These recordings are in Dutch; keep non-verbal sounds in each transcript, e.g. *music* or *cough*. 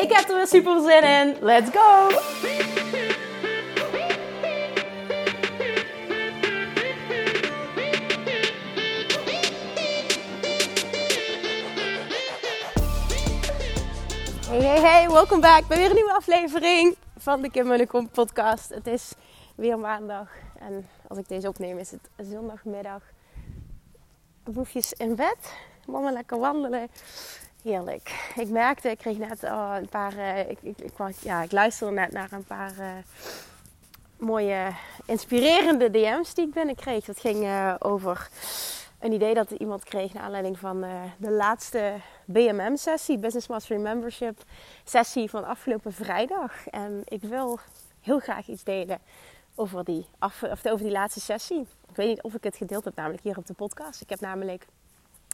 Ik heb er weer super zin in. Let's go! Hey, hey, hey, welkom back bij weer een nieuwe aflevering van de Kim Munnekom podcast. Het is weer maandag en als ik deze opneem is het zondagmiddag. Boefjes in bed, mama lekker wandelen. Heerlijk. Ik merkte, ik kreeg net oh, een paar, uh, ik, ik, ik, ja, ik luisterde net naar een paar uh, mooie inspirerende DM's die ik binnenkreeg. Dat ging uh, over een idee dat iemand kreeg naar aanleiding van de laatste BMM-sessie, Business Mastery Membership sessie van afgelopen vrijdag. En ik wil heel graag iets delen over die, of over die laatste sessie. Ik weet niet of ik het gedeeld heb, namelijk hier op de podcast. Ik heb namelijk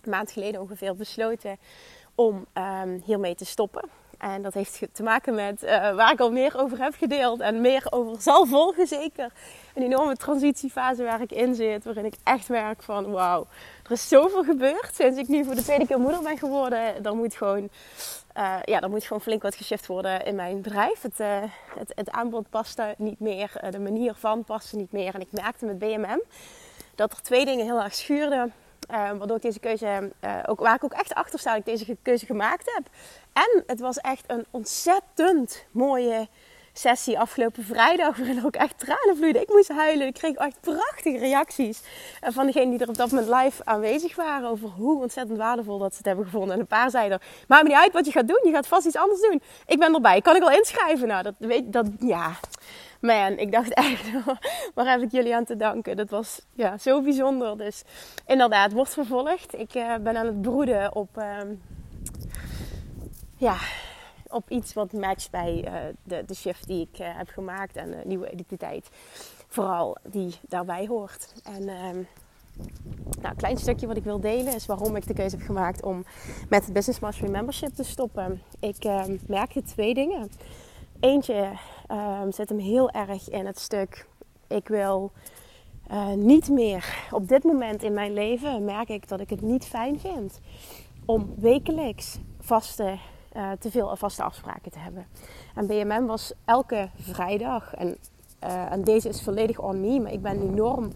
een maand geleden ongeveer besloten om um, hiermee te stoppen. En dat heeft te maken met uh, waar ik al meer over heb gedeeld en meer over zal volgen zeker. Een enorme transitiefase waar ik in zit, waarin ik echt merk van wauw, er is zoveel gebeurd sinds ik nu voor de tweede keer moeder ben geworden. Er moet gewoon, uh, ja, er moet gewoon flink wat geshift worden in mijn bedrijf. Het, uh, het, het aanbod paste niet meer, de manier van paste niet meer. En ik merkte met BMM dat er twee dingen heel erg schuurden. Uh, waardoor ik deze keuze, uh, ook, waar ik ook echt achter sta, dat ik deze keuze gemaakt heb. En het was echt een ontzettend mooie sessie afgelopen vrijdag, *laughs* waarin ook echt tranen vloeiden. Ik moest huilen. Ik kreeg echt prachtige reacties uh, van degenen die er op dat moment live aanwezig waren. Over hoe ontzettend waardevol dat ze het hebben gevonden. En een paar zeiden, maakt me niet uit wat je gaat doen. Je gaat vast iets anders doen. Ik ben erbij. Kan ik wel inschrijven? Nou, dat weet dat, ja man, ik dacht *laughs* echt, waar heb ik jullie aan te danken? Dat was ja, zo bijzonder. Dus inderdaad, wordt vervolgd. Ik uh, ben aan het broeden op, uh, ja, op iets wat matcht bij uh, de, de shift die ik heb gemaakt en de nieuwe identiteit. Vooral die daarbij hoort. En ehm, nou, een klein stukje wat ik wil delen is waarom ik de keuze heb gemaakt om met het Business Mastery Membership te stoppen. Ik ehm, merkte twee dingen. Eentje um, zit hem heel erg in het stuk. Ik wil uh, niet meer op dit moment in mijn leven merk ik dat ik het niet fijn vind om wekelijks vaste, uh, te veel vaste afspraken te hebben. En BMM was elke vrijdag en, en deze is volledig on me, maar ik ben enorm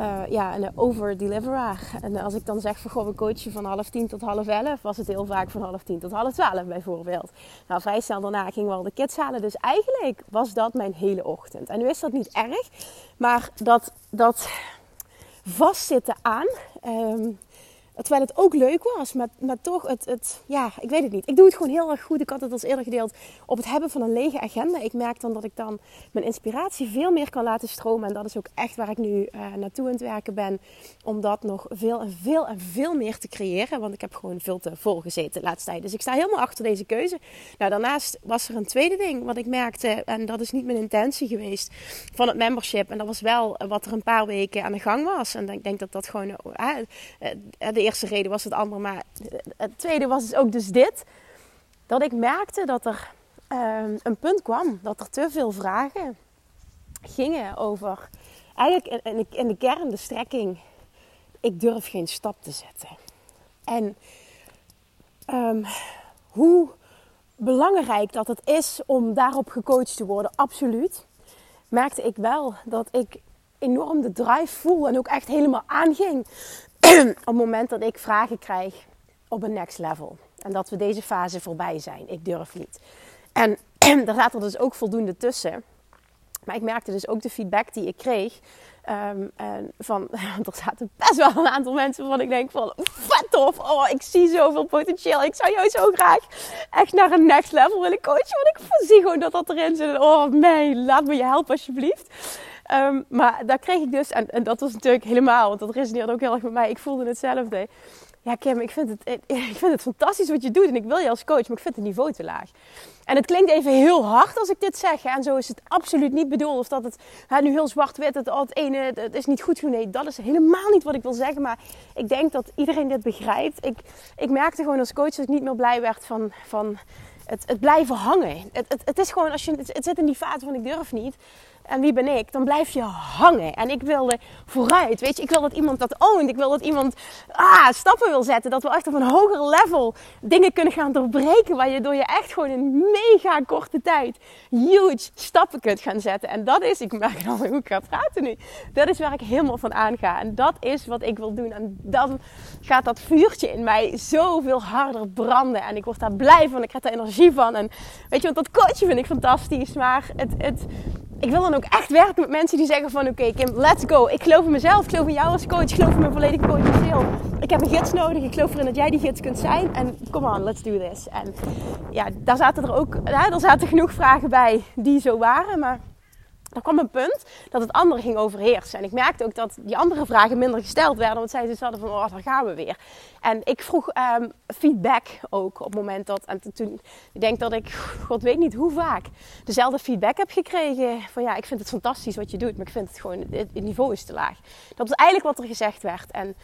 uh, ja, een overdeliverer. En als ik dan zeg van we coachen van half tien tot half elf, was het heel vaak van half tien tot half twaalf bijvoorbeeld. Nou, vrij snel daarna gingen we al de kids halen. Dus eigenlijk was dat mijn hele ochtend. En nu is dat niet erg, maar dat, dat vastzitten aan. Um, Terwijl het ook leuk was, maar, maar toch, het, het, ja, ik weet het niet. Ik doe het gewoon heel erg goed. Ik had het als eerder gedeeld op het hebben van een lege agenda. Ik merk dan dat ik dan mijn inspiratie veel meer kan laten stromen. En dat is ook echt waar ik nu uh, naartoe aan het werken ben. Om dat nog veel en veel en veel meer te creëren. Want ik heb gewoon veel te vol gezeten de laatste tijd. Dus ik sta helemaal achter deze keuze. Nou, daarnaast was er een tweede ding wat ik merkte. En dat is niet mijn intentie geweest van het membership. En dat was wel wat er een paar weken aan de gang was. En ik denk dat dat gewoon uh, de eerste reden was het andere, maar het tweede was dus ook dus dit. Dat ik merkte dat er um, een punt kwam dat er te veel vragen gingen over, eigenlijk in, de, in de kern de strekking, ik durf geen stap te zetten. En um, hoe belangrijk dat het is om daarop gecoacht te worden, absoluut. Merkte ik wel dat ik enorm de drive voel en ook echt helemaal aanging *clears throat* op het moment dat ik vragen krijg op een next level. En dat we deze fase voorbij zijn. Ik durf niet. En *clears throat* daar zaten er dus ook voldoende tussen. Maar ik merkte dus ook de feedback die ik kreeg. Um, en van, *laughs* er zaten best wel een aantal mensen waarvan ik denk van, vet tof. Oh, ik zie zoveel potentieel. Ik zou jou zo graag echt naar een next level willen coachen. Want ik zie gewoon dat dat erin zit. Oh man, laat me je helpen alsjeblieft. Um, maar daar kreeg ik dus, en, dat was natuurlijk helemaal, want dat resoneerde ook heel erg met mij. Ik voelde hetzelfde. ja Kim, ik vind, het, *laughs* ik vind het fantastisch wat je doet en ik wil je als coach, maar ik vind het niveau te laag. En het klinkt even heel hard als ik dit zeg. En zo is het absoluut niet bedoeld. Of dat het hè, nu heel zwart-wit, het, het ene het is niet goed Nee, dat is helemaal niet wat ik wil zeggen. Maar ik denk dat iedereen dit begrijpt. Ik, ik merkte gewoon als coach dat ik niet meer blij werd van, van het, het blijven hangen. Het, het, het is gewoon, als je, het, het zit in die fase van ik durf niet en wie ben ik, dan blijf je hangen. En ik wilde vooruit, weet je. Ik wil dat iemand dat oont. Ik wil dat iemand ah, stappen wil zetten. Dat we echt op een hoger level dingen kunnen gaan doorbreken. Waar je door je echt gewoon in mega korte tijd huge stappen kunt gaan zetten. En dat is, ik merk al hoe ik ga praten nu. Dat is waar ik helemaal van aanga. En dat is wat ik wil doen. En dan gaat dat vuurtje in mij zoveel harder branden. En ik word daar blij van. Ik krijg daar energie van. En weet je, want dat coachen vind ik fantastisch. Maar het, het ik wil dan ook echt werken met mensen die zeggen van... Oké Kim, let's go. Ik geloof in mezelf. Ik geloof in jou als coach. Ik geloof in mijn volledige potentieel. Ik heb een gids nodig. Ik geloof erin dat jij die gids kunt zijn. En come on, let's do this. En ja, daar zaten er ook... Ja, er zaten genoeg vragen bij die zo waren. Maar er kwam een punt dat het andere ging overheersen. En ik merkte ook dat die andere vragen minder gesteld werden. Want zij dus hadden van, oh, daar gaan we weer. En ik vroeg um, feedback ook op het moment dat... En toen, ik denk dat ik, god weet niet hoe vaak, dezelfde feedback heb gekregen. Van ja, ik vind het fantastisch wat je doet. Maar ik vind het gewoon, het, niveau is te laag. Dat was eigenlijk wat er gezegd werd. En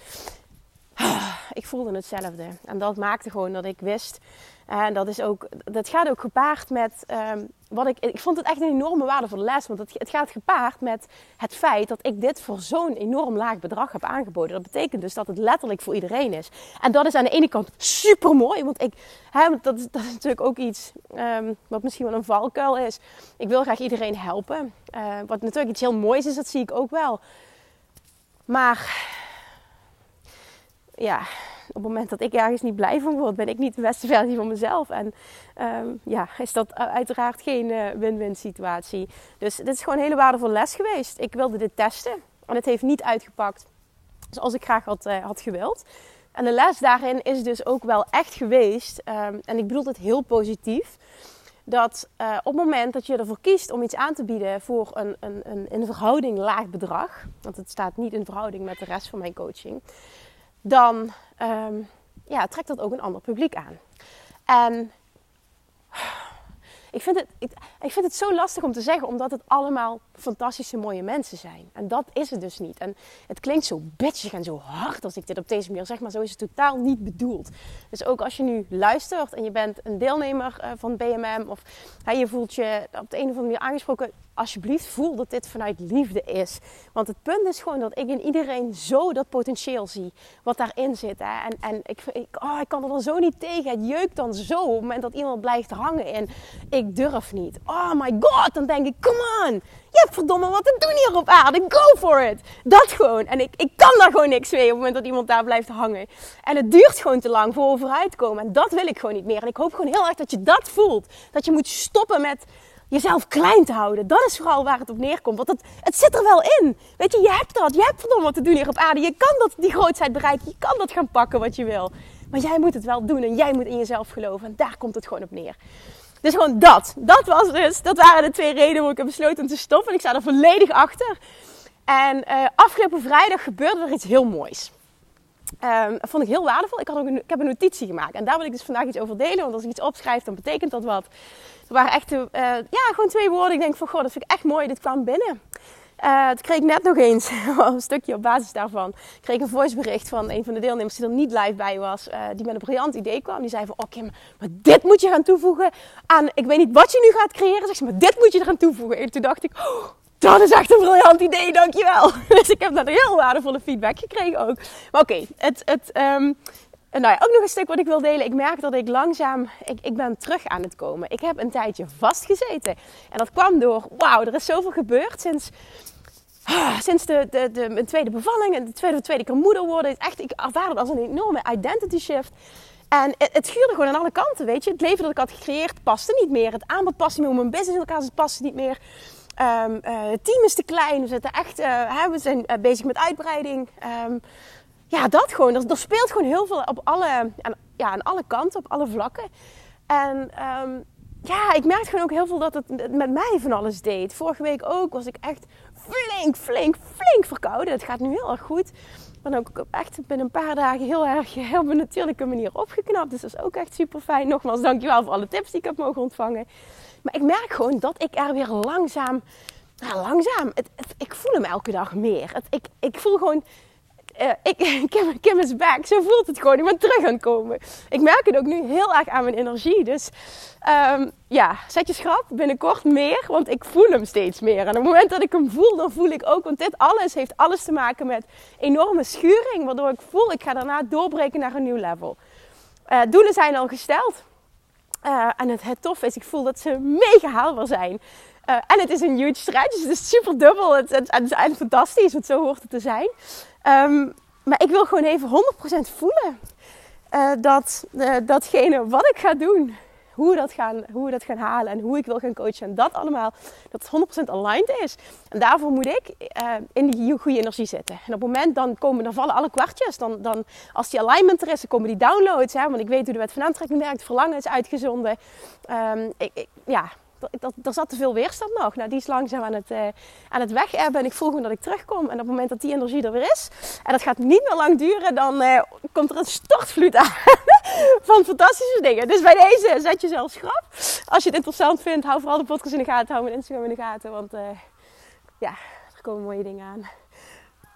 ik voelde hetzelfde. En dat maakte gewoon dat ik wist en dat, is ook, dat gaat ook gepaard met um, wat ik. Ik vond het echt een enorme waardevolle les. Want het, het gaat gepaard met het feit dat ik dit voor zo'n enorm laag bedrag heb aangeboden. Dat betekent dus dat het letterlijk voor iedereen is. En dat is aan de ene kant super mooi. Want ik, hè, dat, is, dat is natuurlijk ook iets um, wat misschien wel een valkuil is. Ik wil graag iedereen helpen. Uh, wat natuurlijk iets heel moois is, dat zie ik ook wel. Maar ja, op het moment dat ik ergens niet blij van word, ben ik niet de beste versie van mezelf. En um, ja, is dat uiteraard geen uh, win-win situatie. Dus dit is gewoon een hele waardevolle les geweest. Ik wilde dit testen en het heeft niet uitgepakt zoals ik graag had, uh, had gewild. En de les daarin is dus ook wel echt geweest, um, en ik bedoel het heel positief, dat uh, op het moment dat je ervoor kiest om iets aan te bieden voor een, een, een in verhouding laag bedrag, want het staat niet in verhouding met de rest van mijn coaching, dan um, ja, trekt dat ook een ander publiek aan. En ik vind, het, ik, vind het zo lastig om te zeggen, omdat het allemaal fantastische, mooie mensen zijn. En dat is het dus niet. En het klinkt zo bitchig en zo hard als ik dit op deze manier zeg, maar zo is het totaal niet bedoeld. Dus ook als je nu luistert en je bent een deelnemer uh, van BMM of je voelt je op de een of andere manier aangesproken, alsjeblieft voel dat dit vanuit liefde is. Want het punt is gewoon dat ik in iedereen zo dat potentieel zie. Wat daarin zit. Hè. En, en ik, ik, oh, ik kan er dan zo niet tegen. Het jeukt dan zo op het moment dat iemand blijft hangen. En ik durf niet. Oh my god. Dan denk ik, come on. Je hebt verdomme wat te doen hier op aarde. Go for it. Dat gewoon. En ik, ik kan daar gewoon niks mee op het moment dat iemand daar blijft hangen. En het duurt gewoon te lang voor we vooruit komen. En dat wil ik gewoon niet meer. En ik hoop gewoon heel erg dat je dat voelt. Dat je moet stoppen met jezelf klein te houden. Dat is vooral waar het op neerkomt. Want het, het zit er wel in. Weet je, je hebt dat. Je hebt verdomme wat te doen hier op aarde. Je kan dat, die grootheid bereiken. Je kan dat gaan pakken wat je wil. Maar jij moet het wel doen en jij moet in jezelf geloven. En daar komt het gewoon op neer. Dus gewoon dat. Dat was dus, dat waren de twee redenen waarom ik heb besloten om te stoppen. En ik sta er volledig achter. En uh, afgelopen vrijdag gebeurde er iets heel moois. Um, dat vond ik heel waardevol. Ik, had ook ik heb een notitie gemaakt. En daar wil ik dus vandaag iets over delen. Want als ik iets opschrijf, dan betekent dat wat. Er waren echt uh, ja, gewoon twee woorden. Ik denk van, goh, dat vind ik echt mooi. Dit kwam binnen. Uh, kreeg ik net nog eens, *laughs* een stukje op basis daarvan, kreeg een voicebericht van een van de deelnemers die er niet live bij was, uh, die met een briljant idee kwam. Die zei van, oké, okay, maar dit moet je gaan toevoegen aan, ik weet niet wat je nu gaat creëren, zeg maar dit moet je eraan toevoegen. En toen dacht ik, oh, dat is echt een briljant idee, dankjewel. *laughs* Dus ik heb daar heel waardevolle feedback gekregen ook. Maar oké, het, het, um, nou ja, ook nog een stuk wat ik wil delen. Ik merk dat ik langzaam, ik, ik ben terug aan het komen. Ik heb een tijdje vastgezeten. En dat kwam door, wauw, er is zoveel gebeurd sinds, ah, sinds de, de, de, mijn tweede bevalling en de tweede, de tweede keer moeder worden. Echt, ik ervaar het als een enorme identity shift. En het, het schuurde gewoon aan alle kanten, weet je. Het leven dat ik had gecreëerd paste niet meer. Het aanbod paste niet meer. Mijn business in elkaar paste niet meer. Um, uh, het team is te klein. We, zitten echt, uh, we zijn uh, bezig met uitbreiding. Um, ja, dat gewoon. Er, speelt gewoon heel veel op alle, aan, ja, aan alle kanten, op alle vlakken. En um, ja, ik merkte gewoon ook heel veel dat het met mij van alles deed. Vorige week ook was ik echt flink, flink, flink verkouden. Het gaat nu heel erg goed. Ben ook echt binnen een paar dagen heel erg *laughs* op een natuurlijke manier opgeknapt. Dus dat is ook echt super fijn. Nogmaals, dankjewel voor alle tips die ik heb mogen ontvangen. Maar ik merk gewoon dat ik er weer langzaam, nou langzaam, het, ik voel hem elke dag meer. Het, ik, ik voel gewoon uh, ik, Kim, Kim is back. Zo voelt het gewoon. Ik ben terug aan komen. Ik merk het ook nu heel erg aan mijn energie. Dus um, ja, zet je schrap binnenkort meer. Want ik voel hem steeds meer. En op het moment dat ik hem voel, dan voel ik ook. Want dit alles heeft alles te maken met enorme schuring. Waardoor ik voel, ik ga daarna doorbreken naar een nieuw level. Uh, doelen zijn al gesteld. Uh, en het, het tof is, ik voel dat ze mega haalbaar zijn. En het is een huge stretch. Dus het is super dubbel. Het, het, het, het is fantastisch, want zo hoort het te zijn. Um, maar ik wil gewoon even 100% voelen uh, dat uh, datgene wat ik ga doen, hoe we, dat gaan, hoe we dat gaan halen en hoe ik wil gaan coachen. En dat allemaal, dat het 100% aligned is. En daarvoor moet ik uh, in die goede energie zitten. En op het moment dan komen, dan vallen alle kwartjes. Dan, dan, als die alignment er is, dan komen die downloads. Hè, want ik weet hoe de wet van aantrekking werkt. Verlangen is uitgezonden. Ik, ik, ja, dat, er zat te veel weerstand nog. Nou, die is langzaam aan het, uh, aan het wegebben. En ik voel gewoon dat ik terugkom. En op het moment dat die energie er weer is, en dat gaat niet meer lang duren, dan uh, komt er een stortvloed aan *laughs* van fantastische dingen. Dus bij deze zet je zelf schrap. Als je het interessant vindt, hou vooral de podcast in de gaten. Hou mijn Instagram in de gaten. Want uh, ja, er komen mooie dingen aan.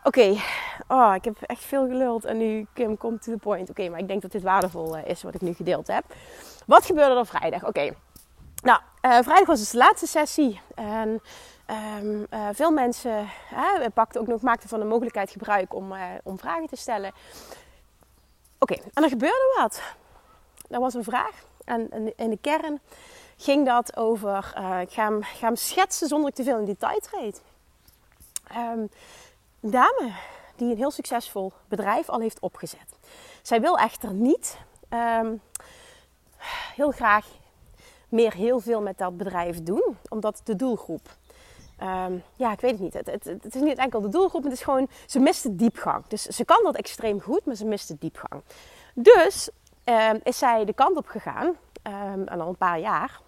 Oké, oh, ik heb echt veel geluld en nu Kim komt to the point. Oké, maar ik denk dat dit waardevol is wat ik nu gedeeld heb. Wat gebeurde er vrijdag? Oké. Nou, uh, vrijdag was dus de laatste sessie. En um, veel mensen pakten ook nog, maakten van de mogelijkheid gebruik om, om vragen te stellen. Oké, en er gebeurde wat. Er was een vraag. En in de kern ging dat over. ik ga hem, ga hem, schetsen zonder ik te veel in detail treed. Um, een dame die een heel succesvol bedrijf al heeft opgezet. Zij wil echter niet um, heel graag meer heel veel met dat bedrijf doen. Omdat de doelgroep. Um, ja, ik weet het niet. Het, het, is niet enkel de doelgroep, het is gewoon. Ze mist de diepgang. Dus ze kan dat extreem goed, maar ze mist de diepgang. Dus um, is zij de kant op gegaan, um, en al een paar jaar,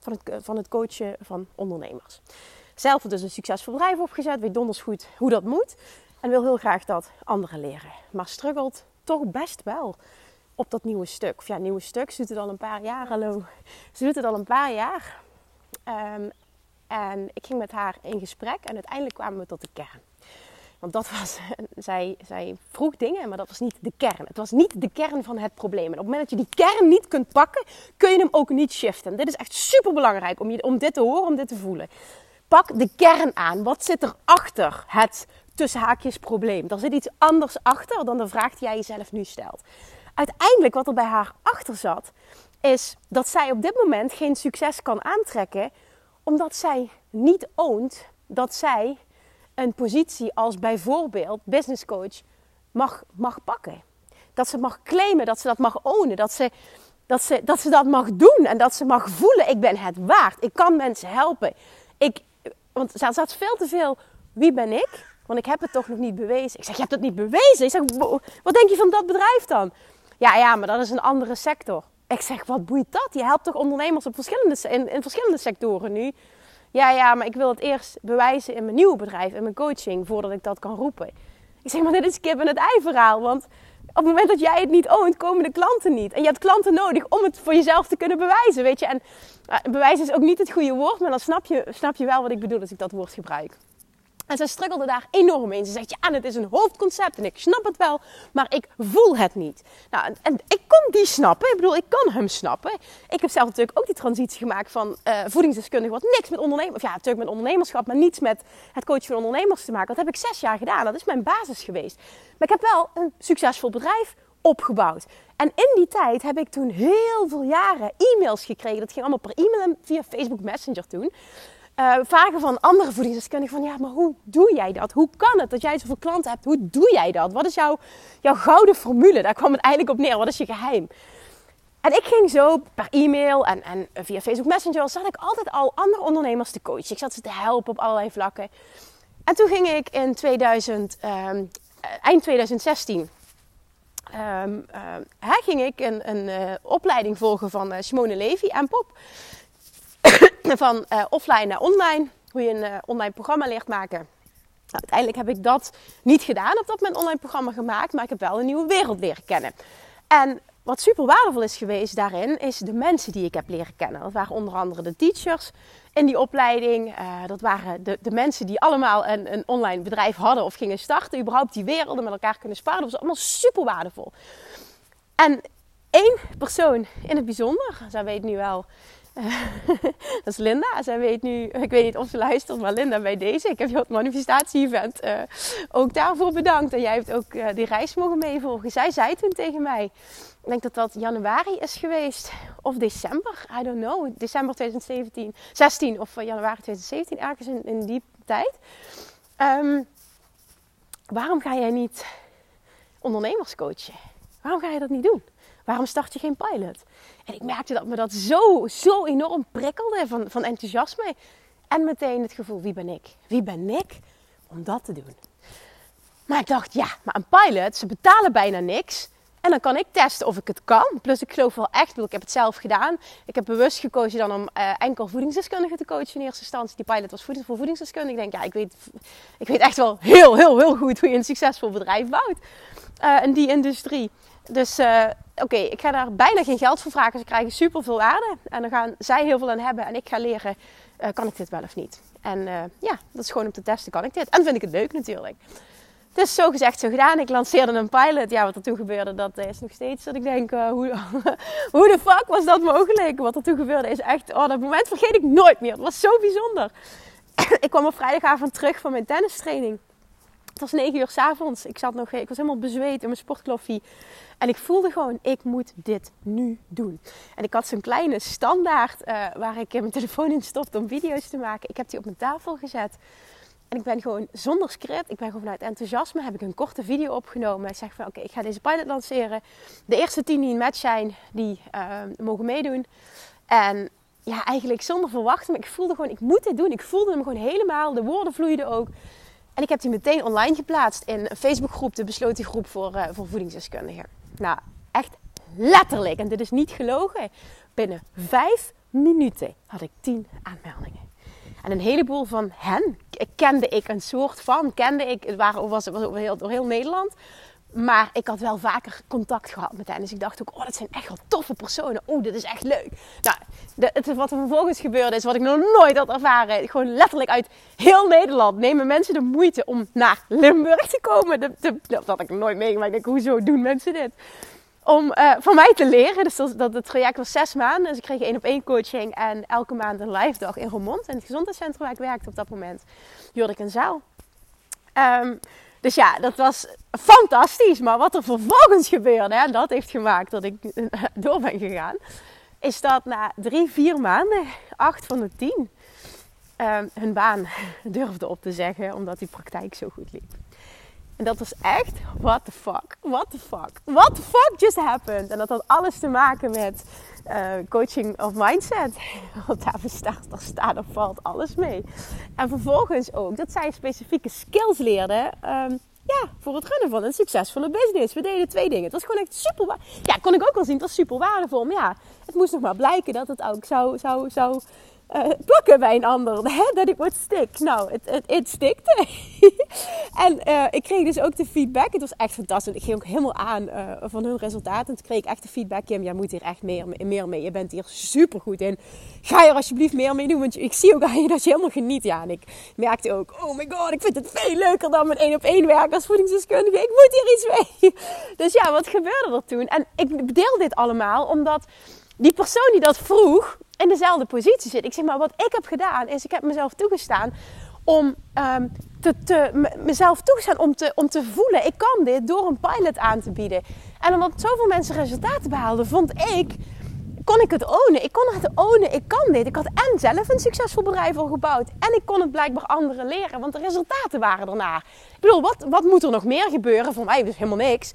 van het, van het coachen van ondernemers. Zelf dus een succesvol bedrijf opgezet, weet donders goed hoe dat moet. En wil heel graag dat anderen leren. Maar struggelt toch best wel op dat nieuwe stuk. Of ja, nieuwe stuk. Ze doet het al een paar jaar. Hallo. Ze doet het al een paar jaar. Um, en ik ging met haar in gesprek en uiteindelijk kwamen we tot de kern. Want dat was, *laughs* zij, zij vroeg dingen, maar dat was niet de kern. Het was niet de kern van het probleem. En op het moment dat je die kern niet kunt pakken, kun je hem ook niet shiften. Dit is echt super belangrijk om, om dit te horen, om dit te voelen. Pak de kern aan. Wat zit er achter het tussen haakjes probleem? Er zit iets anders achter dan de vraag die jij jezelf nu stelt uiteindelijk wat er bij haar achter zat, is dat zij op dit moment geen succes kan aantrekken, omdat zij niet oont dat zij een positie als bijvoorbeeld business coach mag, mag pakken. Dat ze mag claimen, dat ze dat mag ownen, dat ze, dat, ze, dat ze dat mag doen en dat ze mag voelen: ik ben het waard, ik kan mensen helpen. Ik, want er staat veel te veel: wie ben ik? Want ik heb het toch nog niet bewezen. Ik zeg: je hebt het niet bewezen. Ik zeg: wat denk je van dat bedrijf dan? Ja, ja, maar dat is een andere sector. Ik zeg, wat boeit dat? Je helpt toch ondernemers op verschillende, in, in verschillende sectoren nu? Ja, ja, maar ik wil het eerst bewijzen in mijn nieuwe bedrijf, in mijn coaching, voordat ik dat kan roepen. Ik zeg, maar dit is kip en het ei verhaal. Want op het moment dat jij het niet oont, komen de klanten niet. En je hebt klanten nodig om het voor jezelf te kunnen bewijzen, weet je. En uh, bewijzen is ook niet het goede woord, maar dan snap je, snap je wel wat ik bedoel als ik dat woord gebruik. En zij struggelde daar enorm in. Ze zegt, ja, het is een hoofdconcept en ik snap het wel, maar ik voel het niet. Nou, en, ik kon die snappen. Ik bedoel, ik kan hem snappen. Ik heb zelf natuurlijk ook die transitie gemaakt van uh, voedingsdeskundige, wat niks met ondernemers, ja, natuurlijk met ondernemerschap, maar niets met het coachen van ondernemers te maken. Dat heb ik zes jaar gedaan. Dat is mijn basis geweest. Maar ik heb wel een succesvol bedrijf opgebouwd. En in die tijd heb ik toen heel veel jaren e-mails gekregen. Dat ging allemaal per e-mail en via Facebook Messenger toen uh, vragen van andere voedingsdeskundigen van ja, maar hoe doe jij dat? Hoe kan het dat jij zoveel klanten hebt? Hoe doe jij dat? Wat is jouw, jouw gouden formule? Daar kwam het eigenlijk op neer. Wat is je geheim? En ik ging zo per e-mail en, en via Facebook Messenger zat ik altijd al andere ondernemers te coachen. Ik zat ze te helpen op allerlei vlakken. En toen ging ik in 2000, um, ehm, eind 2016 um, uh, ging ik een, een opleiding volgen van Simone Levy en Pop. Van uh, offline naar online. Hoe je een uh, online programma leert maken. uiteindelijk heb ik dat niet gedaan op dat moment online programma gemaakt, maar ik heb wel een nieuwe wereld leren kennen. En wat super waardevol is geweest daarin, is de mensen die ik heb leren kennen. Dat waren onder andere de teachers in die opleiding. Uh, dat waren de, de mensen die allemaal een, een online bedrijf hadden of gingen starten. Überhaupt die werelden met elkaar kunnen sparen. Dat was allemaal super waardevol. En één persoon in het bijzonder, zij weet nu wel *laughs* dat is Linda. Zij weet nu, ik weet niet of ze luistert, maar Linda bij deze. Ik heb je op het manifestatie-event uh, ook daarvoor bedankt. En jij hebt ook uh, die reis mogen meevolgen. Zij zei toen tegen mij, ik denk dat dat januari is geweest. Of december, I don't know. December 2017, 16 of uh, januari 2017, ergens in, die tijd. Um, waarom ga jij niet ondernemers coachen? Waarom ga je dat niet doen? Waarom start je geen pilot? En ik merkte dat me dat zo, zo enorm prikkelde van, van enthousiasme. En meteen het gevoel, wie ben ik? Wie ben ik om dat te doen? Maar ik dacht, ja, maar een pilot, ze betalen bijna niks. En dan kan ik testen of ik het kan. Plus ik geloof wel echt, ik heb het zelf gedaan. Ik heb bewust gekozen dan om uh, enkel voedingsdeskundigen te coachen in eerste instantie. Die pilot was voeding, voor voedingsdeskundige. Ik denk, ja, ik weet, ik weet echt wel heel, heel, heel goed hoe je een succesvol bedrijf bouwt. In die industrie. Dus uh, oké, ik ga daar bijna geen geld voor vragen. Ze krijgen super veel waarde. En dan gaan zij heel veel aan hebben. En ik ga leren, uh, kan ik dit wel of niet? En uh, ja, dat is gewoon om te testen, kan ik dit? En vind ik het leuk natuurlijk. Dus zo gezegd, zo gedaan. Ik lanceerde een pilot. Ja, wat er toen gebeurde, dat is nog steeds dat ik denk, hoe, *laughs* hoe de fuck was dat mogelijk? Wat er toen gebeurde is echt, oh, dat moment vergeet ik nooit meer. Het was zo bijzonder. *coughs* ik kwam op vrijdagavond terug van mijn tennistraining. Het was negen uur avonds. Ik zat nog, ik was helemaal bezweet in mijn sportkloffie. En ik voelde gewoon, ik moet dit nu doen. En ik had zo'n kleine standaard uh, waar ik mijn telefoon in stopte om video's te maken. Ik heb die op mijn tafel gezet. En ik ben gewoon zonder script, ik ben gewoon vanuit enthousiasme, heb ik een korte video opgenomen. Ik zeg van oké, ik ga deze pilot lanceren. De eerste tien die een match zijn, die uh, mogen meedoen. En ja, eigenlijk zonder verwachting. Maar ik voelde gewoon, ik moet dit doen. Ik voelde hem gewoon helemaal. De woorden vloeiden ook. En ik heb die meteen online geplaatst in een Facebookgroep, de besloten groep voor, uh, voor voedingsdeskundigen. Nou, echt letterlijk, en dit is niet gelogen, binnen vijf minuten had ik tien aanmeldingen. En een heleboel van hen kende ik een soort van, kende ik, het waren, was, was heel, door heel Nederland. Maar ik had wel vaker contact gehad met hen. Dus ik dacht ook, oh, dat zijn echt wel toffe personen. Oh, dit is echt leuk. Nou, het, wat er vervolgens gebeurde is wat ik nog nooit had ervaren. Gewoon letterlijk uit heel Nederland nemen mensen de moeite om naar Limburg te komen. De, dat had ik nooit meegemaakt. Ik denk, hoezo doen mensen dit? Om uh, van mij te leren. Dus dat, het traject was zes maanden. Dus ik kreeg één op één coaching. En elke maand een live dag in Roermond. In het gezondheidscentrum waar ik werkte op dat moment. Huurde ik een zaal. Um, dus ja, dat was fantastisch. Maar wat er vervolgens gebeurde, en dat heeft gemaakt dat ik door ben gegaan, is dat na drie, vier maanden, acht van de tien, uh, hun baan durfde op te zeggen, omdat die praktijk zo goed liep. En dat was echt, what the fuck, what the fuck, what the fuck just happened. En dat had alles te maken met uh, coaching of mindset. *laughs* Want daar staat, daar staat of valt alles mee. En vervolgens ook dat zij specifieke skills leerden. Um, ja, voor het runnen van een succesvolle business. We deden twee dingen. Het was gewoon echt super. Ja, kon ik ook wel zien. Het was super waardevol. Maar ja, het moest nog maar blijken dat het ook zou, zou, zou uh, plakken bij een ander. Dat ik wat stik. Nou, het, het, het stikte. *laughs* en uh, ik kreeg dus ook de feedback. Het was echt fantastisch. Ik ging ook helemaal aan uh, van hun resultaten. En toen kreeg ik echt de feedback. Kim, jij moet hier echt meer, meer mee. Je bent hier super goed in. Ga er alsjeblieft meer mee doen. Want ik zie ook aan je dat je helemaal geniet. Ja, en ik merkte ook, oh my god, ik vind het veel leuker dan met één op één werken als voedingsdeskundige. Ik moet hier iets mee. *laughs* dus ja, wat gebeurde er toen? En ik deel dit allemaal omdat die persoon die dat vroeg, in dezelfde positie zit. Ik zeg maar, wat ik heb gedaan is, ik heb mezelf toegestaan om um, te, te, mezelf toegestaan om te, om te voelen, ik kan dit door een pilot aan te bieden. En omdat zoveel mensen resultaten behaalden, vond ik, kon ik het ownen. Ik kon het ownen, ik kan dit. Ik had en zelf een succesvol bedrijf al gebouwd. En ik kon het blijkbaar anderen leren, want de resultaten waren ernaar. Ik bedoel, wat, wat moet er nog meer gebeuren? Voor mij dus helemaal niks.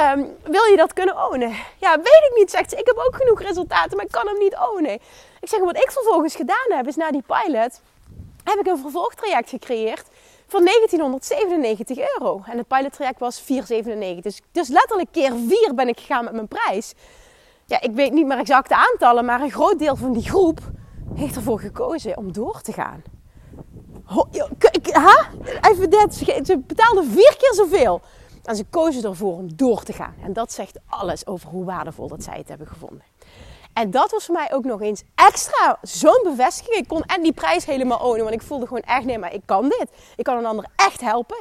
Um, wil je dat kunnen ownen? Ja, weet ik niet, zegt ze. Ik heb ook genoeg resultaten, maar ik kan hem niet ownen. Ik zeg, wat ik vervolgens gedaan heb, is na die pilot, heb ik een vervolgtraject gecreëerd van 1997 euro. En het pilottraject was 497. Dus, dus letterlijk keer 4 ben ik gegaan met mijn prijs. Ja, ik weet niet meer exacte aantallen, maar een groot deel van die groep heeft ervoor gekozen om door te gaan. Ho? Even dit. Ze, ze betaalde vier keer zoveel. En ze kozen ervoor om door te gaan. En dat zegt alles over hoe waardevol dat zij het hebben gevonden. En dat was voor mij ook nog eens extra zo'n bevestiging. Ik kon en die prijs helemaal ownen. Want ik voelde gewoon echt, nee, maar ik kan dit. Ik kan een ander echt helpen.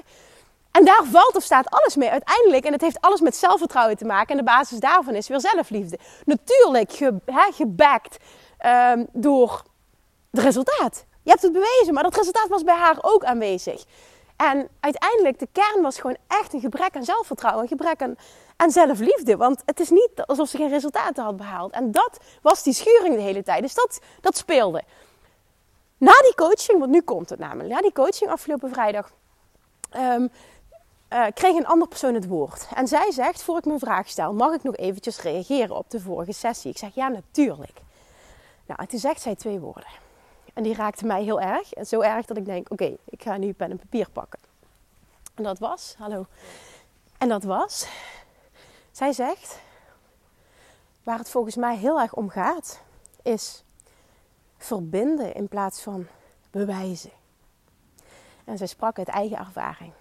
En daar valt of staat alles mee uiteindelijk. En het heeft alles met zelfvertrouwen te maken. En de basis daarvan is weer zelfliefde. Natuurlijk ge, gebackt um, door het resultaat. Je hebt het bewezen, maar dat resultaat was bij haar ook aanwezig. En uiteindelijk, de kern was gewoon echt een gebrek aan zelfvertrouwen. Een gebrek aan, zelfliefde. Want het is niet alsof ze geen resultaten had behaald. En dat was die schuring de hele tijd. Dus dat, dat speelde. Na die coaching, want nu komt het namelijk. Na die coaching afgelopen vrijdag... Um, uh, kreeg een andere persoon het woord. En zij zegt, voor ik mijn vraag stel, mag ik nog eventjes reageren op de vorige sessie? Ik zeg, ja, natuurlijk. Nou, en toen zegt zij twee woorden. En die raakte mij heel erg. En zo erg dat ik denk, oké, ik ga nu pen en papier pakken. En dat was, hallo. En dat was, zij zegt, waar het volgens mij heel erg om gaat, is verbinden in plaats van bewijzen. En zij sprak uit eigen ervaring.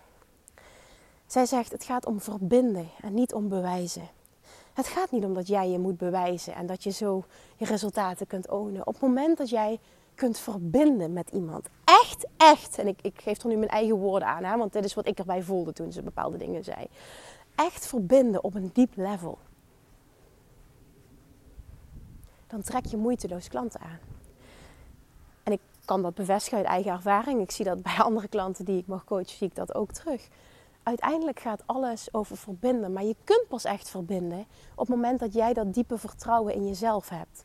Zij zegt: het gaat om verbinden en niet om bewijzen. Het gaat niet om dat jij je moet bewijzen en dat je zo je resultaten kunt ownen. Op het moment dat jij kunt verbinden met iemand. Echt, echt. En ik, ik geef er nu mijn eigen woorden aan, hè, want dit is wat ik erbij voelde toen ze bepaalde dingen zei. Echt verbinden op een diep level. Dan trek je moeiteloos klanten aan. En ik kan dat bevestigen uit eigen ervaring. Ik zie dat bij *laughs* andere klanten die ik mag coachen, zie ik dat ook terug uiteindelijk gaat alles over verbinden. Maar je kunt pas echt verbinden op het moment dat jij dat diepe vertrouwen in jezelf hebt.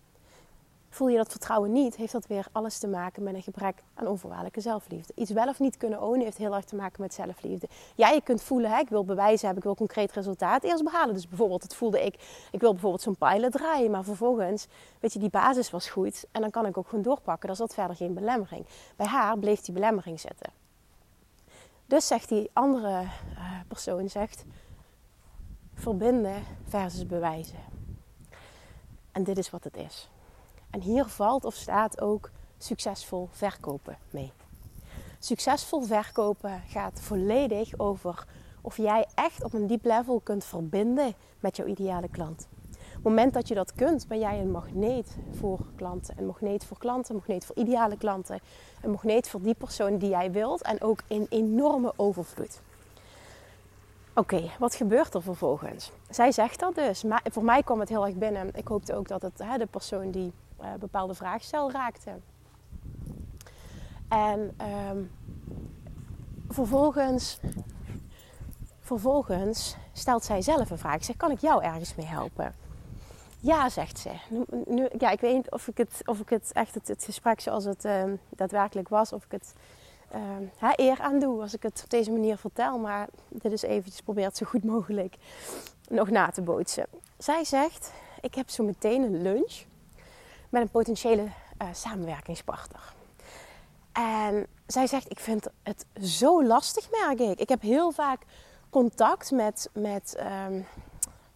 Voel je dat vertrouwen niet, heeft dat weer alles te maken met een gebrek aan onvoorwaardelijke zelfliefde. Iets wel of niet kunnen ownen heeft heel erg te maken met zelfliefde. Ja, je kunt voelen, hè, ik wil bewijzen hebben, ik wil concreet resultaat eerst behalen. Dus bijvoorbeeld, het voelde ik, ik wil bijvoorbeeld zo'n pilot draaien, maar vervolgens, weet je, die basis was goed en dan kan ik ook gewoon doorpakken. Dan zat verder geen belemmering. Bij haar bleef die belemmering zitten. Dus zegt die andere uh, persoon, zegt verbinden versus bewijzen. En dit is wat het is. En hier valt of staat ook succesvol verkopen mee. Succesvol verkopen gaat volledig over of jij echt op een diep level kunt verbinden met jouw ideale klant het moment dat je dat kunt, ben jij een magneet voor klanten. Een magneet voor klanten, een magneet voor ideale klanten. Een magneet voor die persoon die jij wilt en ook in enorme overvloed. Oké, wat gebeurt er vervolgens? Zij zegt dat dus. Maar voor mij kwam het heel erg binnen. Ik hoopte ook dat het hè, de persoon die bepaalde vraagstel raakte. En um, vervolgens, vervolgens stelt zij zelf een vraag. Ik zeg, kan ik jou ergens mee helpen? Ja, zegt ze. Nu, ja, ik weet niet of ik het, of ik het echt het, gesprek zoals het uh, daadwerkelijk was, of ik het uh, eer aan doe als ik het op deze manier vertel. Maar dit is eventjes probeer het zo goed mogelijk nog na te bootsen. Zij zegt, ik heb zo meteen een lunch met een potentiële uh, samenwerkingspartner. En zij zegt, ik vind het zo lastig, merk ik. Ik heb heel vaak contact met, met um,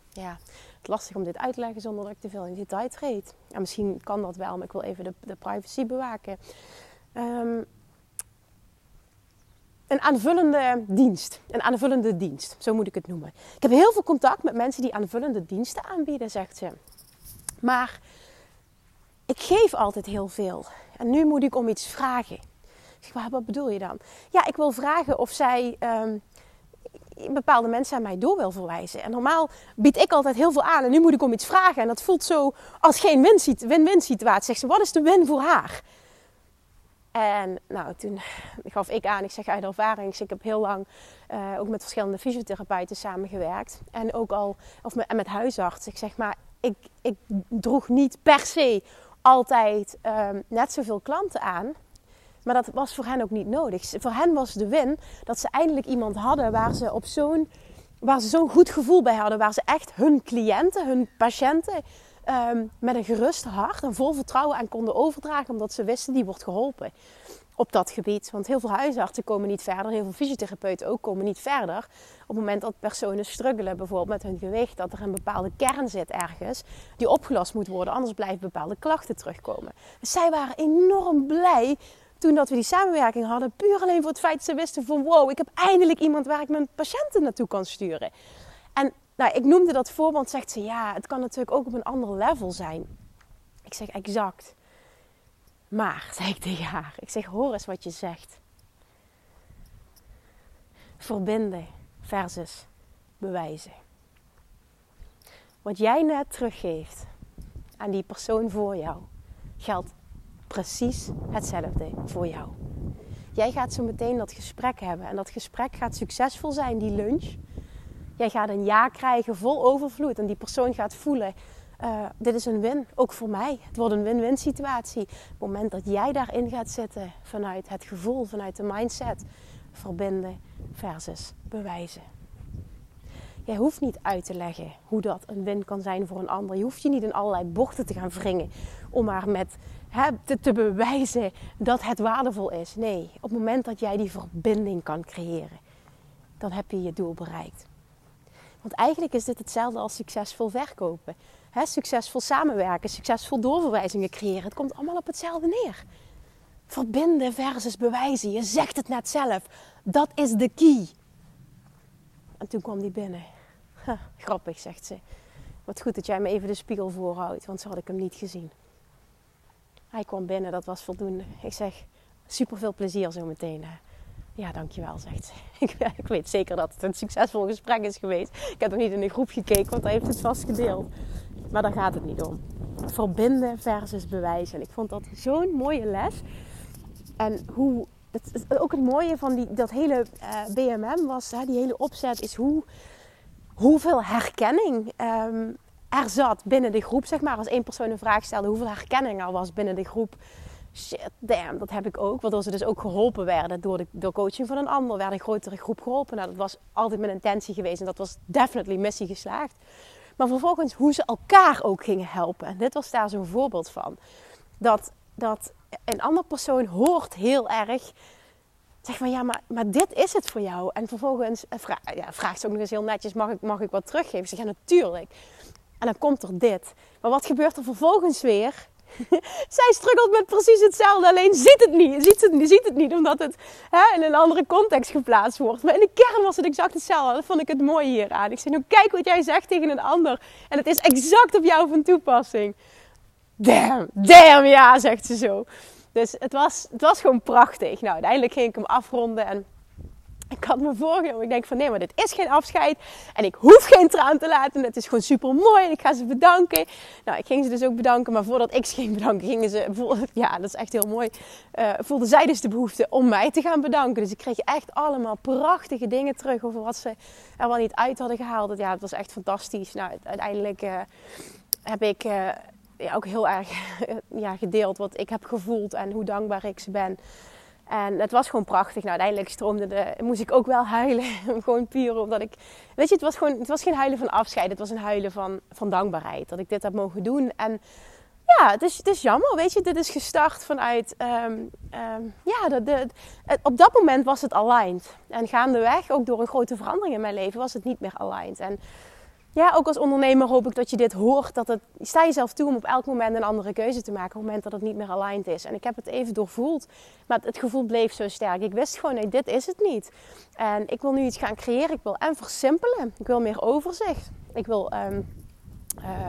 ja, lastig om dit uit te leggen zonder dat ik te veel in detail treed. Ja, misschien kan dat wel, maar ik wil even de, de privacy bewaken. Um, een aanvullende dienst. Een aanvullende dienst, zo moet ik het noemen. Ik heb heel veel contact met mensen die aanvullende diensten aanbieden, zegt ze. Maar ik geef altijd heel veel. En nu moet ik om iets vragen. Ik zeg, wat bedoel je dan? Ja, ik wil vragen of zij um, bepaalde mensen aan mij door wil verwijzen. En normaal bied ik altijd heel veel aan en nu moet ik om iets vragen. En dat voelt zo als geen win-win situatie. Zegt ze, wat is de win voor haar? En nou, toen gaf ik aan, ik zeg uit ervaring, ik heb heel lang uh, ook met verschillende fysiotherapeuten samengewerkt. En ook al, of met, met huisarts. Ik zeg maar, ik, ik droeg niet per se altijd um, net zoveel klanten aan. Maar dat was voor hen ook niet nodig. Voor hen was de win dat ze eindelijk iemand hadden waar ze op zo'n waar ze zo'n goed gevoel bij hadden. Waar ze echt hun cliënten, hun patiënten um, met een gerust hart en vol vertrouwen aan konden overdragen. Omdat ze wisten die wordt geholpen op dat gebied. Want heel veel huisartsen komen niet verder. Heel veel fysiotherapeuten ook komen niet verder. Op het moment dat personen struggelen bijvoorbeeld met hun gewicht. Dat er een bepaalde kern zit ergens die opgelost moet worden. Anders blijven bepaalde klachten terugkomen. Dus zij waren enorm blij toen dat we die samenwerking hadden, puur alleen voor het feit dat ze wisten van wow, ik heb eindelijk iemand waar ik mijn patiënten naartoe kan sturen. En nou, ik noemde dat voorbeeld, zegt ze ja, het kan natuurlijk ook op een ander level zijn. Ik zeg exact. Maar, zei ik tegen haar, ik zeg hoor eens wat je zegt. Verbinden versus bewijzen. Wat jij net teruggeeft aan die persoon voor jou, geldt precies hetzelfde voor jou. Jij gaat zo meteen dat gesprek hebben en dat gesprek gaat succesvol zijn, die lunch. Jij gaat een ja krijgen vol overvloed en die persoon gaat voelen: uh, dit is een win, ook voor mij. Het wordt een win-win situatie. Op het moment dat jij daarin gaat zitten vanuit het gevoel, vanuit de mindset, verbinden versus bewijzen. Jij hoeft niet uit te leggen hoe dat een win kan zijn voor een ander. Je hoeft je niet in allerlei bochten te gaan wringen om maar met te, te bewijzen dat het waardevol is. Nee, op het moment dat jij die verbinding kan creëren, dan heb je je doel bereikt. Want eigenlijk is dit hetzelfde als succesvol verkopen. Succesvol samenwerken, succesvol doorverwijzingen creëren. Het komt allemaal op hetzelfde neer. Verbinden versus bewijzen. Je zegt het net zelf. Dat is de key. En toen kwam die binnen. grappig, zegt ze. Wat goed dat jij me even de spiegel voorhoudt, want zo had ik hem niet gezien. Hij kwam binnen, dat was voldoende. Ik zeg, super veel plezier zo meteen. Ja, dankjewel, zegt ze. *laughs* Ik, weet zeker dat het een succesvol gesprek is geweest. Ik heb nog niet in de groep gekeken, want hij heeft het vast gedeeld. Maar daar gaat het niet om. Verbinden versus bewijzen. En ik vond dat zo'n mooie les. En hoe, ook het mooie van die, dat hele uh, eh, BMM was, hè, die hele opzet, is hoe, hoeveel herkenning um, er zat binnen de groep. Zeg maar, als één persoon een vraag stelde, hoeveel herkenning er was binnen de groep. Shit, damn, dat heb ik ook. Waardoor ze dus ook geholpen werden door, de, door coaching van een ander. Werd een grotere groep geholpen. Nou, dat was altijd mijn intentie geweest. En dat was definitely missie geslaagd. Maar vervolgens hoe ze elkaar ook gingen helpen. En dit was daar zo'n voorbeeld van. Dat, dat een andere persoon hoort heel erg. Zeg van ja, maar, maar dit is het voor jou. En vervolgens eh, ja, vraagt ze ook nog eens heel netjes: mag ik, mag ik wat teruggeven? Ik zeg ja, natuurlijk. En dan komt er dit. Maar wat gebeurt er vervolgens weer? *laughs* Zij struggelt met precies hetzelfde, alleen ziet het niet. Ziet het, ziet het niet, omdat het hè, in een andere context geplaatst wordt. Maar in de kern was het exact hetzelfde. Dat vond ik het mooie hieraan. Ik zei, nou kijk wat jij zegt tegen een ander. En het is exact op jou van toepassing. Damn, damn ja, zegt ze zo. Dus het was, het was gewoon prachtig. Nou, uiteindelijk ging ik hem afronden en ik had me voorgenomen. Ik denk van nee, maar dit is geen afscheid. En ik hoef geen traan te laten. Het is gewoon super mooi. En ik ga ze bedanken. Nou, ik ging ze dus ook bedanken. Maar voordat ik ze ging bedanken, gingen ze. *laughs* Ja, dat is echt heel mooi. Uh, voelde zij dus de behoefte om mij te gaan bedanken. Dus ik kreeg echt allemaal prachtige dingen terug over wat ze er wel niet uit hadden gehaald. Ja, het was echt fantastisch. Nou, uiteindelijk uh, heb ik. Ja, ook heel erg *laughs* ja, gedeeld wat ik heb gevoeld en hoe dankbaar ik ze ben. En het was gewoon prachtig. Nou, uiteindelijk stroomde de, moest ik ook wel huilen. *laughs* gewoon puur omdat ik... Weet je, het was, gewoon, het was geen huilen van afscheid. Het was een huilen van, van dankbaarheid. Dat ik dit heb mogen doen. En ja, het is, het is jammer. Weet je, dit is gestart vanuit... Um, um, ja, de, de, op dat moment was het aligned. En gaandeweg, ook door een grote verandering in mijn leven, was het niet meer aligned. En ja, ook als ondernemer hoop ik dat je dit hoort. Dat het, sta jezelf toe om op elk moment een andere keuze te maken. Op het moment dat het niet meer aligned is. En ik heb het even doorvoeld. Maar het gevoel bleef zo sterk. Ik wist gewoon, nee, dit is het niet. En ik wil nu iets gaan creëren. Ik wil en versimpelen. Ik wil meer overzicht. Ik wil... Um, uh,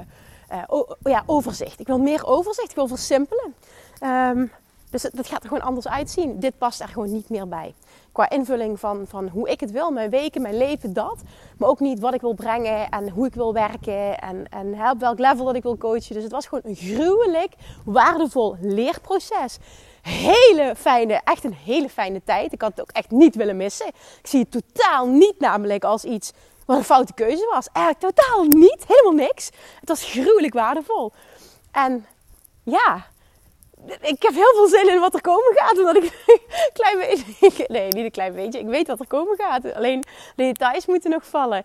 ja, overzicht. Ik wil meer overzicht. Ik wil versimpelen. Um, dus dat gaat er gewoon anders uitzien. Dit past er gewoon niet meer bij. Qua invulling van, van hoe ik het wil, mijn weken, mijn leven, dat. Maar ook niet wat ik wil brengen en hoe ik wil werken en, en op welk level dat ik wil coachen. Dus het was gewoon een gruwelijk waardevol leerproces. Hele fijne, echt een hele fijne tijd. Ik had het ook echt niet willen missen. Ik zie het totaal niet namelijk als iets wat een foute keuze was. Eigenlijk totaal niet, helemaal niks. Het was gruwelijk waardevol. En ja, ik heb heel veel zin in wat er komen gaat. Omdat ik *laughs* een klein beetje. *laughs* Nee, niet een klein beetje. Ik weet wat er komen gaat. Alleen de details moeten nog vallen.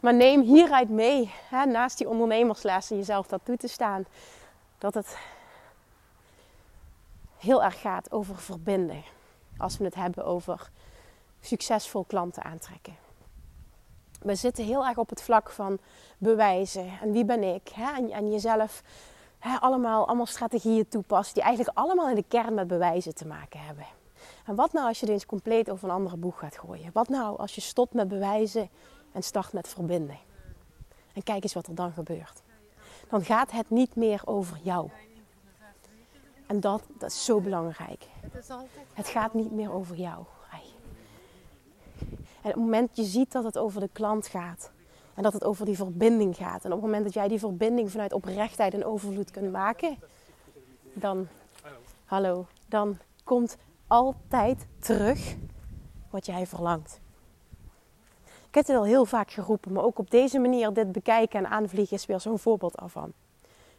Maar neem hieruit mee, hè, naast die ondernemerslessen, jezelf dat toe te staan. Dat het heel erg gaat over verbinden. Als we het hebben over succesvol klanten aantrekken. We zitten heel erg op het vlak van bewijzen. En wie ben ik? Hè? En, en jezelf allemaal, allemaal strategieën toepast die eigenlijk allemaal in de kern met bewijzen te maken hebben. En wat nou als je eens compleet over een andere boeg gaat gooien? Wat nou als je stopt met bewijzen en start met verbinden? En kijk eens wat er dan gebeurt. Dan gaat het niet meer over jou. En dat, dat is zo belangrijk. Het gaat niet meer over jou. En op het moment dat je ziet dat het over de klant gaat. En dat het over die verbinding gaat. En op het moment dat jij die verbinding vanuit oprechtheid en overvloed kunt maken. Dan, hallo, dan komt altijd terug wat jij verlangt. Ik heb het al heel vaak geroepen, maar ook op deze manier dit bekijken en aanvliegen is weer zo'n voorbeeld ervan.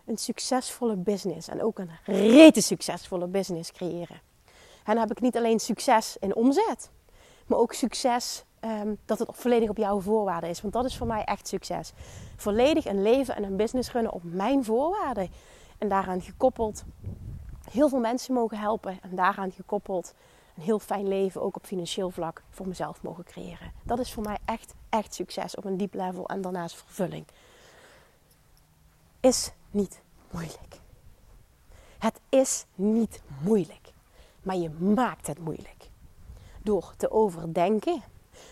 Een succesvolle business en ook een rete succesvolle business creëren. En dan heb ik niet alleen succes in omzet, maar ook succes Ehm, dat het volledig op jouw voorwaarden is. Want dat is voor mij echt succes. Volledig een leven en een business runnen op mijn voorwaarden. En daaraan gekoppeld heel veel mensen mogen helpen. En daaraan gekoppeld een heel fijn leven ook op financieel vlak voor mezelf mogen creëren. Dat is voor mij echt, echt succes op een diep level en daarnaast vervulling. Is niet moeilijk. Het is niet moeilijk. Maar je maakt het moeilijk. Door te overdenken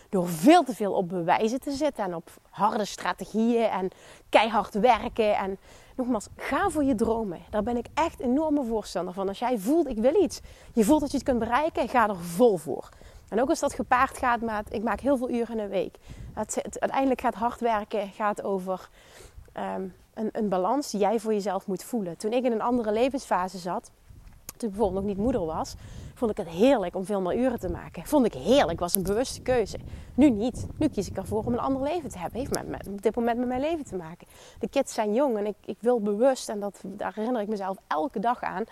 door veel te veel op bewijzen te zitten en op harde strategieën en keihard werken. En nogmaals, ga voor je dromen. Daar ben ik echt enorme voorstander van. Als jij voelt, ik wil iets, je voelt dat je het kunt bereiken, ga er vol voor. En ook als dat gepaard gaat met, ik maak heel veel uren in een week. Het, uiteindelijk gaat hard werken, gaat over ehm, een, een balans die jij voor jezelf moet voelen. Toen ik in een andere levensfase zat, toen ik bijvoorbeeld nog niet moeder was, vond ik het heerlijk om veel meer uren te maken. Vond ik heerlijk, was een bewuste keuze. Nu niet. Nu kies ik ervoor om een ander leven te hebben. Heeft met, op dit moment met mijn leven te maken. De kids zijn jong en ik, ik wil bewust, en dat, daar herinner ik mezelf elke dag aan.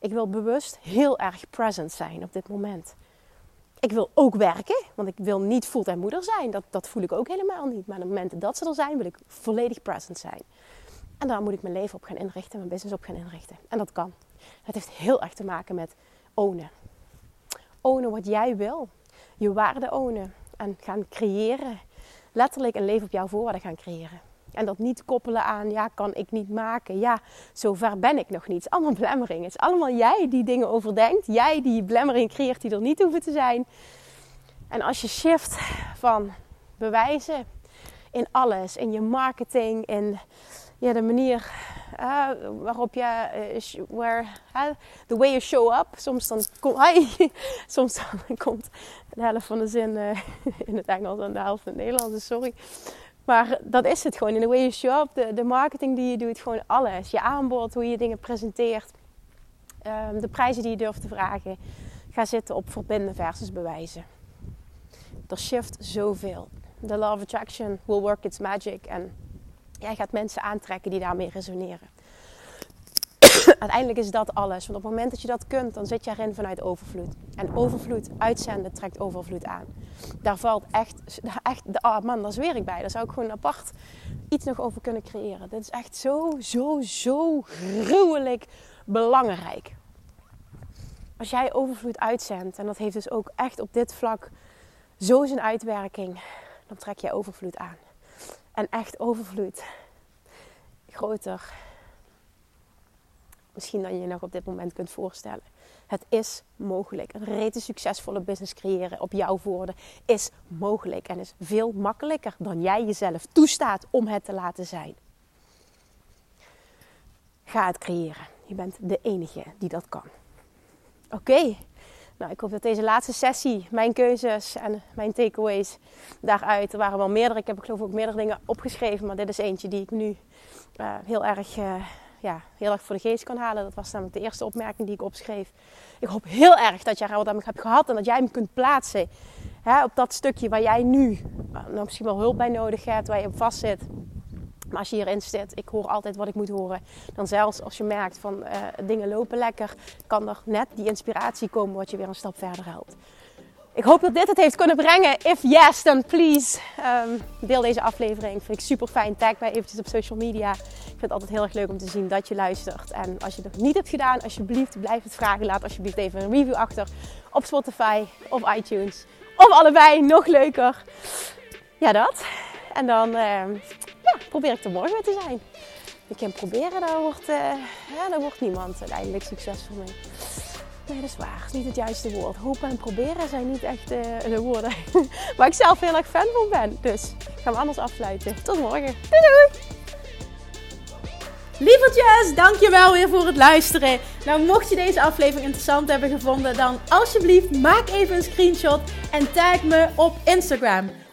Ik wil bewust heel erg present zijn op dit moment. Ik wil ook werken, want ik wil niet fulltime moeder zijn. Dat, dat voel ik ook helemaal niet. Maar op de momenten dat ze er zijn, wil ik volledig present zijn. En daar moet ik mijn leven op gaan inrichten, mijn business op gaan inrichten. En dat kan. Het heeft heel erg te maken met ownen. Ownen wat jij wil. Je waarde ownen. En gaan creëren. Letterlijk een leven op jouw voorwaarden gaan creëren. En dat niet koppelen aan, ja, kan ik niet maken. Ja, zover ben ik nog niet. Het is allemaal belemmering. Het is allemaal jij die dingen overdenkt. Jij die belemmering creëert die er niet hoeven te zijn. En als je shift van bewijzen in alles. In je marketing, in ja, de manier uh, waarop je, uh, where, uh, the way you show up. Soms dan, *laughs* soms dan *laughs* komt de helft van de zin uh, *laughs* in het Engels en de helft in het Nederlands, sorry. Maar dat is het gewoon. In the way you show up, de, de marketing die je doet, gewoon alles. Je aanbod, hoe je dingen presenteert, um, de prijzen die je durft te vragen. Ga zitten op verbinden versus bewijzen. Er shift zoveel. The law of attraction will work its magic. En Jij gaat mensen aantrekken die daarmee resoneren. *coughs* Uiteindelijk is dat alles. Want op het moment dat je dat kunt, dan zit je erin vanuit overvloed. En overvloed uitzenden trekt overvloed aan. Daar valt echt, echt oh man, daar zweer ik bij. Daar zou ik gewoon apart iets nog over kunnen creëren. Dit is echt zo, zo, zo gruwelijk belangrijk. Als jij overvloed uitzendt, en dat heeft dus ook echt op dit vlak zo zijn uitwerking, dan trek je overvloed aan. En echt overvloed. Groter. Misschien dan je nog op dit moment kunt voorstellen. Het is mogelijk. Een rete succesvolle business creëren op jouw woorden is mogelijk. En is veel makkelijker dan jij jezelf toestaat om het te laten zijn. Ga het creëren. Je bent de enige die dat kan. Oké, nou, ik hoop dat deze laatste sessie, mijn keuzes en mijn takeaways daaruit, er waren wel meerdere. Ik heb geloof ook meerdere dingen opgeschreven, maar dit is eentje die ik nu uh, heel, erg, uh, ja, heel erg voor de geest kan halen. Dat was namelijk de eerste opmerking die ik opschreef. Ik hoop heel erg dat jij er wat aan hebt gehad en dat jij hem kunt plaatsen hè, op dat stukje waar jij nu nou, misschien wel hulp bij nodig hebt, waar je op vast zit. Maar als je hierin zit, ik hoor altijd wat ik moet horen. Dan zelfs als je merkt van uh, dingen lopen lekker, kan er net die inspiratie komen wat je weer een stap verder helpt. Ik hoop dat dit het heeft kunnen brengen. If yes, then please um, deel deze aflevering. Vind ik super fijn. Tag mij eventjes op social media. Ik vind het altijd heel erg leuk om te zien dat je luistert. En als je het nog niet hebt gedaan, alsjeblieft blijf het vragen. Laat alsjeblieft even een review achter op Spotify of iTunes. Of allebei, nog leuker. Ja, dat. En dan... Uh, probeer ik er morgen weer te zijn. je kan proberen, daar wordt, uh, ja, wordt niemand uiteindelijk succesvol mee. Nee, dat is waar. Dat is niet het juiste woord. Hopen en proberen zijn niet echt uh, de woorden *laughs* waar ik zelf heel erg fan van ben. Dus gaan we anders afsluiten. Tot morgen. Doei doei! Lievertjes, dankjewel weer voor het luisteren. Nou, mocht je deze aflevering interessant hebben gevonden, dan alsjeblieft maak even een screenshot en tag me op Instagram.